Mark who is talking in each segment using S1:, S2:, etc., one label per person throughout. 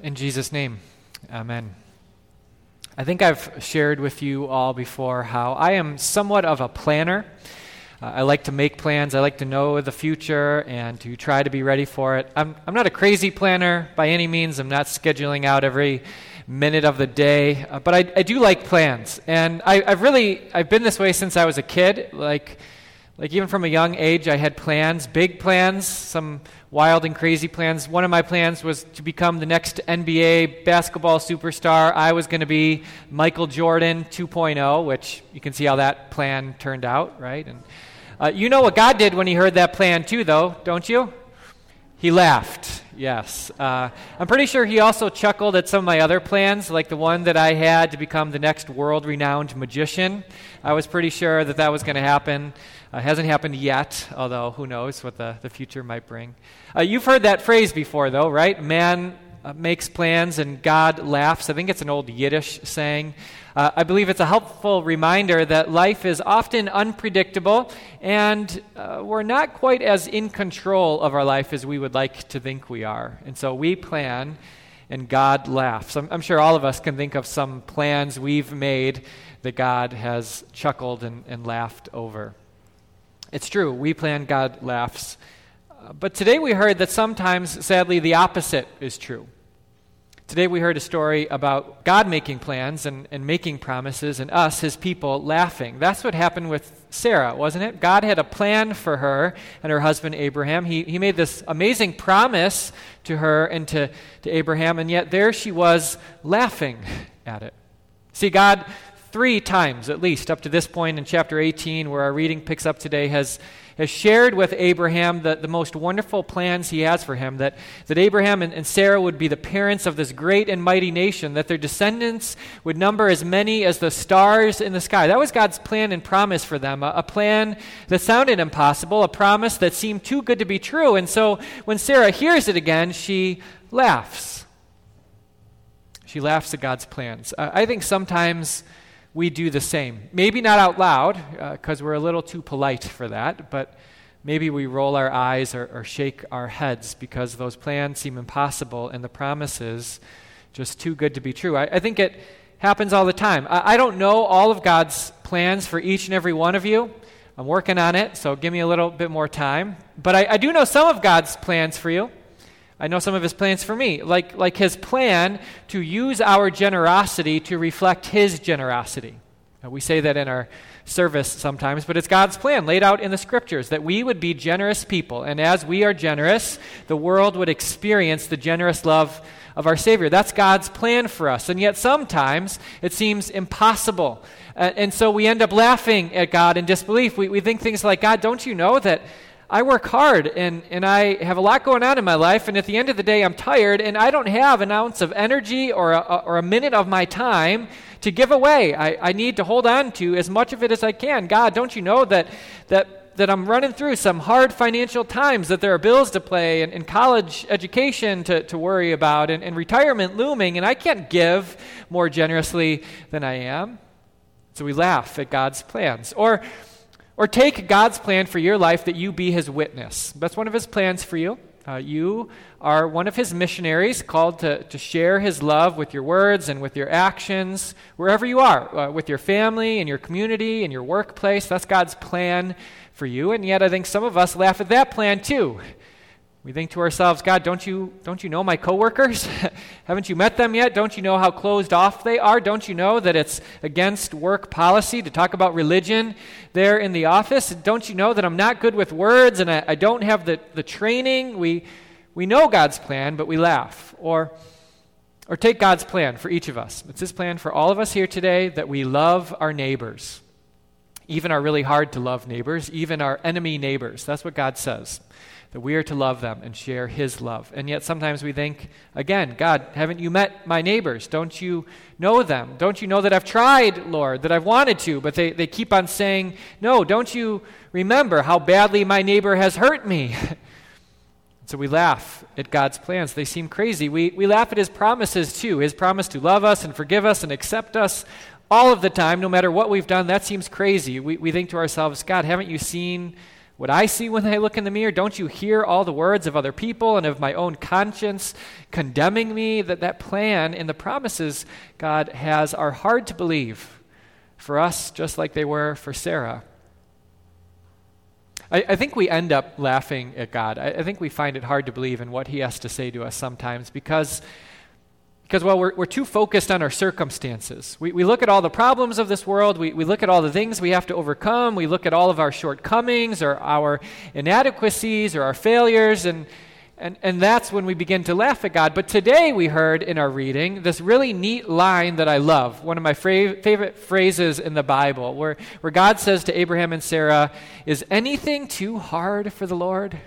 S1: In Jesus' name, amen. I think I've shared with you all before how I am somewhat of a planner. Uh, I like to make plans, I like to know the future and to try to be ready for it. I'm, I'm not a crazy planner by any means, I'm not scheduling out every minute of the day, uh, but I, I do like plans. And I, I've really, I've been this way since I was a kid. Like, like even from a young age, I had plans, big plans, some wild and crazy plans. One of my plans was to become the next NBA basketball superstar. I was going to be Michael Jordan 2.0, which you can see how that plan turned out, right? And uh, you know what God did when He heard that plan too, though, don't you? He laughed. Yes. Uh, I'm pretty sure he also chuckled at some of my other plans, like the one that I had to become the next world renowned magician. I was pretty sure that that was going to happen. Uh, hasn't happened yet, although who knows what the, the future might bring. Uh, you've heard that phrase before, though, right? Man uh, makes plans and God laughs. I think it's an old Yiddish saying. Uh, I believe it's a helpful reminder that life is often unpredictable and uh, we're not quite as in control of our life as we would like to think we are. And so we plan and God laughs. I'm, I'm sure all of us can think of some plans we've made that God has chuckled and, and laughed over. It's true, we plan, God laughs. But today we heard that sometimes, sadly, the opposite is true. Today we heard a story about God making plans and, and making promises, and us, his people, laughing. That's what happened with Sarah, wasn't it? God had a plan for her and her husband Abraham. He, he made this amazing promise to her and to, to Abraham, and yet there she was laughing at it. See, God three times at least up to this point in chapter 18, where our reading picks up today, has, has shared with Abraham the, the most wonderful plans he has for him that, that Abraham and, and Sarah would be the parents of this great and mighty nation, that their descendants would number as many as the stars in the sky. That was God's plan and promise for them, a, a plan that sounded impossible, a promise that seemed too good to be true. And so when Sarah hears it again, she laughs. She laughs at God's plans. Uh, I think sometimes we do the same. Maybe not out loud, because uh, we're a little too polite for that, but maybe we roll our eyes or, or, shake our heads because those plans seem impossible and the promises just too good to be true. I, I think it happens all the time. I, I, don't know all of God's plans for each and every one of you. I'm working on it, so give me a little bit more time. But I, I do know some of God's plans for you. I know some of his plans for me, like, like his plan to use our generosity to reflect his generosity. Now, we say that in our service sometimes, but it's God's plan laid out in the scriptures that we would be generous people. And as we are generous, the world would experience the generous love of our Savior. That's God's plan for us. And yet sometimes it seems impossible. Uh, and so we end up laughing at God in disbelief. We, we think things like, God, don't you know that I work hard and, and I have a lot going on in my life, and at the end of the day, I'm tired, and I don't have an ounce of energy or a, or a minute of my time to give away. I, I need to hold on to as much of it as I can. God, don't you know that, that, that I'm running through some hard financial times, that there are bills to pay and, and college education to, to worry about and, and retirement looming, and I can't give more generously than I am? So we laugh at God's plans. Or, or take God's plan for your life that you be his witness. That's one of his plans for you. Uh, you are one of his missionaries called to, to share his love with your words and with your actions, wherever you are, uh, with your family and your community and your workplace. That's God's plan for you. And yet, I think some of us laugh at that plan too. We think to ourselves, God, don't you, don't you know my coworkers? Haven't you met them yet? Don't you know how closed off they are? Don't you know that it's against work policy to talk about religion there in the office? Don't you know that I'm not good with words and I, I don't have the, the training? We, we know God's plan, but we laugh. Or, or take God's plan for each of us. It's His plan for all of us here today that we love our neighbors, even our really hard to love neighbors, even our enemy neighbors. That's what God says that we are to love them and share His love. And yet sometimes we think, again, God, haven't you met my neighbors? Don't you know them? Don't you know that I've tried, Lord, that I've wanted to, but they, they keep on saying, no, don't you remember how badly my neighbor has hurt me? so we laugh at God's plans. They seem crazy. We, we laugh at His promises too His promise to love us and forgive us and accept us all of the time, no matter what we've done. That seems crazy. We, we think to ourselves, God, haven't you seen what I see when I look in the mirror? Don't you hear all the words of other people and of my own conscience condemning me? That that plan and the promises God has are hard to believe for us, just like they were for Sarah. I, I think we end up laughing at God. I, I think we find it hard to believe in what He has to say to us sometimes because because, well, we're, we're too focused on our circumstances. We, we look at all the problems of this world, we, we look at all the things we have to overcome, we look at all of our shortcomings or our inadequacies or our failures, and, and, and that's when we begin to laugh at God. But today we heard in our reading this really neat line that I love, one of my fra- favorite phrases in the Bible, where, where God says to Abraham and Sarah, Is anything too hard for the Lord?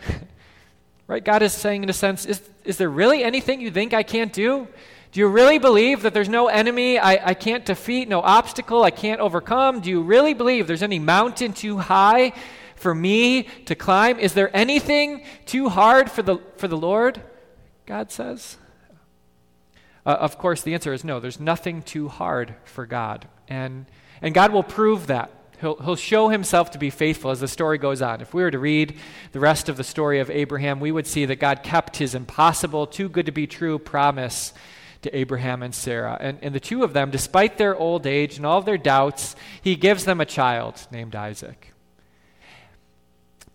S1: right? God is saying, in a sense, Is, is there really anything you think I can't do? Do you really believe that there's no enemy I, I can't defeat, no obstacle I can't overcome? Do you really believe there's any mountain too high for me to climb? Is there anything too hard for the, for the Lord? God says. Uh, of course, the answer is no. There's nothing too hard for God. And, and God will prove that. He'll, he'll show himself to be faithful as the story goes on. If we were to read the rest of the story of Abraham, we would see that God kept his impossible, too good to be true promise to Abraham and Sarah. And, and the two of them, despite their old age and all their doubts, he gives them a child named Isaac.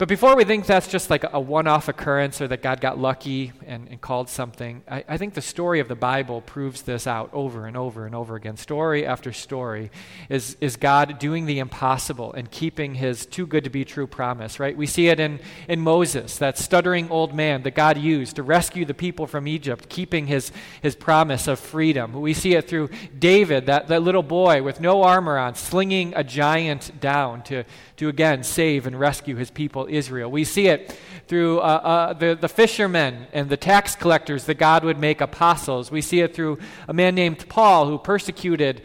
S1: But before we think that's just like a one off occurrence or that God got lucky and, and called something, I, I, think the story of the Bible proves this out over and over and over again. Story after story is, is God doing the impossible and keeping his too good to be true promise, right? We see it in, in Moses, that stuttering old man that God used to rescue the people from Egypt, keeping his, his promise of freedom. We see it through David, that, that little boy with no armor on, slinging a giant down to, to again save and rescue his people Israel. We see it through uh, uh, the, the fishermen and the tax collectors that God would make apostles. We see it through a man named Paul who persecuted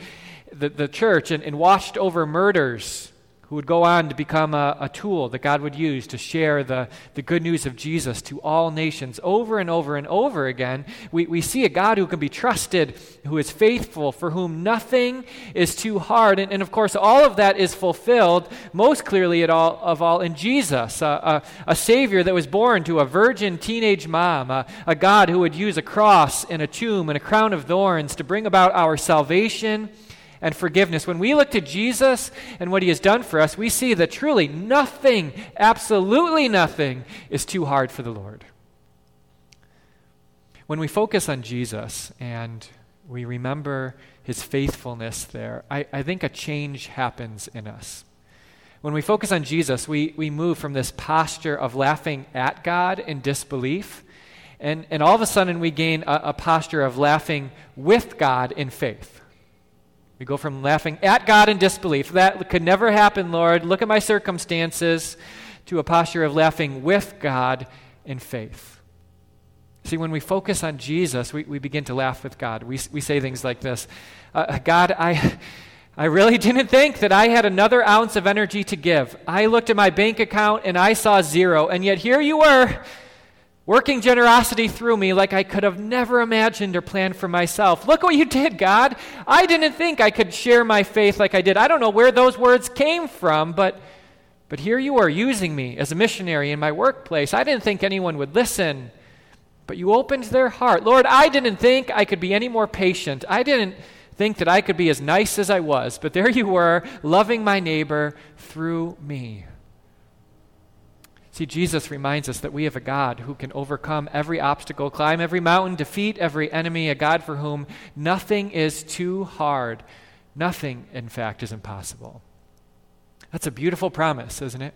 S1: the, the church and, and watched over murders who would go on to become a, a, tool that God would use to share the, the good news of Jesus to all nations over and over and over again. We, we see a God who can be trusted, who is faithful, for whom nothing is too hard. And, and of course, all of that is fulfilled most clearly at all, of all in Jesus, a, a, a Savior that was born to a virgin teenage mom, a, a God who would use a cross and a tomb and a crown of thorns to bring about our salvation and forgiveness. When we look to Jesus and what he has done for us, we see that truly nothing, absolutely nothing, is too hard for the Lord. When we focus on Jesus and we remember his faithfulness there, I, I think a change happens in us. When we focus on Jesus, we, we move from this posture of laughing at God in disbelief, and, and all of a sudden we gain a, a posture of laughing with God in faith. We go from laughing at God in disbelief, that could never happen, Lord, look at my circumstances, to a posture of laughing with God in faith. See, when we focus on Jesus, we, we begin to laugh with God. We, we say things like this uh, God, I. I really didn't think that I had another ounce of energy to give. I looked at my bank account and I saw zero, and yet here you were working generosity through me like I could have never imagined or planned for myself. Look what you did, God. I didn't think I could share my faith like I did. I don't know where those words came from, but but here you are using me as a missionary in my workplace. I didn't think anyone would listen, but you opened their heart. Lord, I didn't think I could be any more patient. I didn't think that I could be as nice as I was, but there you were, loving my neighbor through me. See, Jesus reminds us that we have a God who can overcome every obstacle, climb every mountain, defeat every enemy, a God for whom nothing is too hard. Nothing, in fact, is impossible. That's a beautiful promise, isn't it?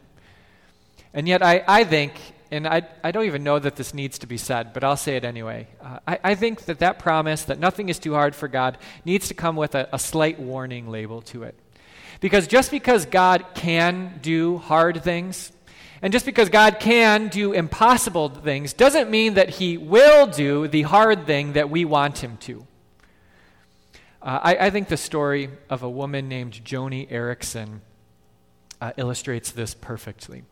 S1: And yet, I, I think, and I, I don't even know that this needs to be said, but I'll say it anyway. Uh, I, I think that that promise, that nothing is too hard for God, needs to come with a, a slight warning label to it. Because just because God can do hard things, and just because God can do impossible things doesn't mean that He will do the hard thing that we want Him to. Uh, I, I, think the story of a woman named Joni Eareckson uh, illustrates this perfectly.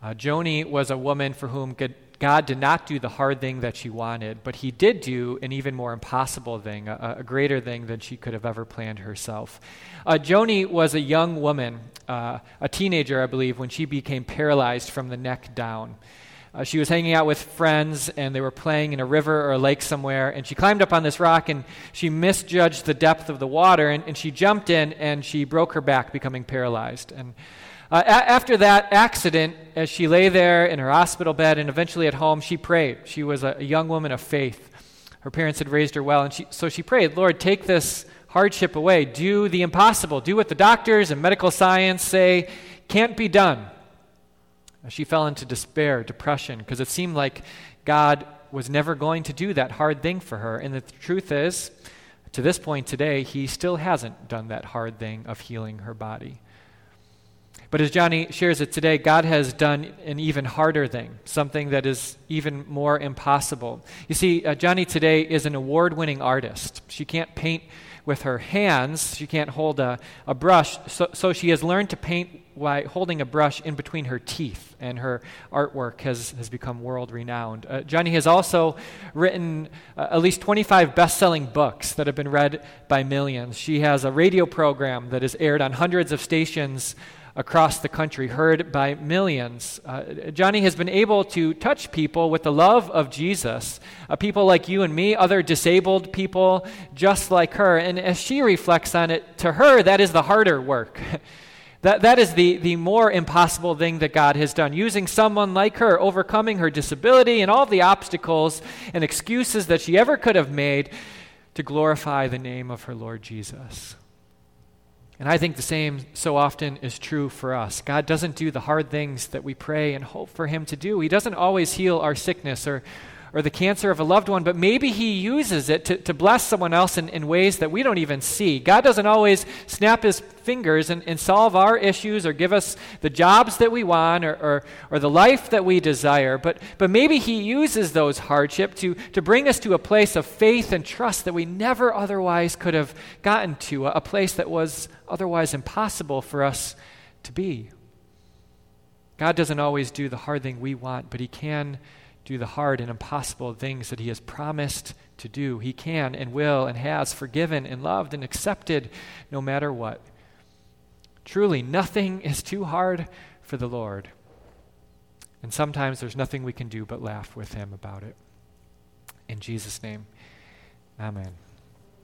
S1: Uh, Joni was a woman for whom God did not do the hard thing that she wanted, but He did do an even more impossible thing, a, a greater thing than she could have ever planned herself. Uh, Joni was a young woman, uh, a teenager, I believe, when she became paralyzed from the neck down. Uh, she was hanging out with friends and they were playing in a river or a lake somewhere. And she climbed up on this rock and she misjudged the depth of the water and, and she jumped in and she broke her back, becoming paralyzed. And uh, a- after that accident, as she lay there in her hospital bed and eventually at home, she prayed. She was a, a young woman of faith. Her parents had raised her well, and she, so she prayed, Lord, take this hardship away. Do the impossible. Do what the doctors and medical science say can't be done. She fell into despair, depression, because it seemed like God was never going to do that hard thing for her. And the truth is, to this point today, He still hasn't done that hard thing of healing her body. But as Joni shares it today, God has done an even harder thing, something that is even more impossible. You see, uh, Joni today is an award winning artist. She can't paint with her hands, she can't hold a, a brush, so, so she has learned to paint by holding a brush in between her teeth, and her artwork has, has become world renowned. Uh, Joni has also written uh, at least 25 best selling books that have been read by millions. She has a radio program that is aired on hundreds of stations across the country, heard by millions. Uh, Joni has been able to touch people with the love of Jesus, uh, people like you and me, other disabled people just like her. And as she reflects on it, to her, that is the harder work. that, that is the, the more impossible thing that God has done. Using someone like her, overcoming her disability and all the obstacles and excuses that she ever could have made to glorify the name of her Lord Jesus. And I think the same so often is true for us. God doesn't do the hard things that we pray and hope for Him to do. He doesn't always heal our sickness or, or the cancer of a loved one, but maybe He uses it to, to bless someone else in, in ways that we don't even see. God doesn't always snap His fingers and, and solve our issues or give us the jobs that we want or, or, or the life that we desire, but, but maybe He uses those hardships to, to bring us to a place of faith and trust that we never otherwise could have gotten to, a, a place that was otherwise impossible for us to be. God doesn't always do the hard thing we want, but He can do the hard and impossible things that He has promised to do. He can and will and has forgiven and loved and accepted no matter what. Truly, nothing is too hard for the Lord. And sometimes there's nothing we can do but laugh with Him about it. In Jesus' name, amen.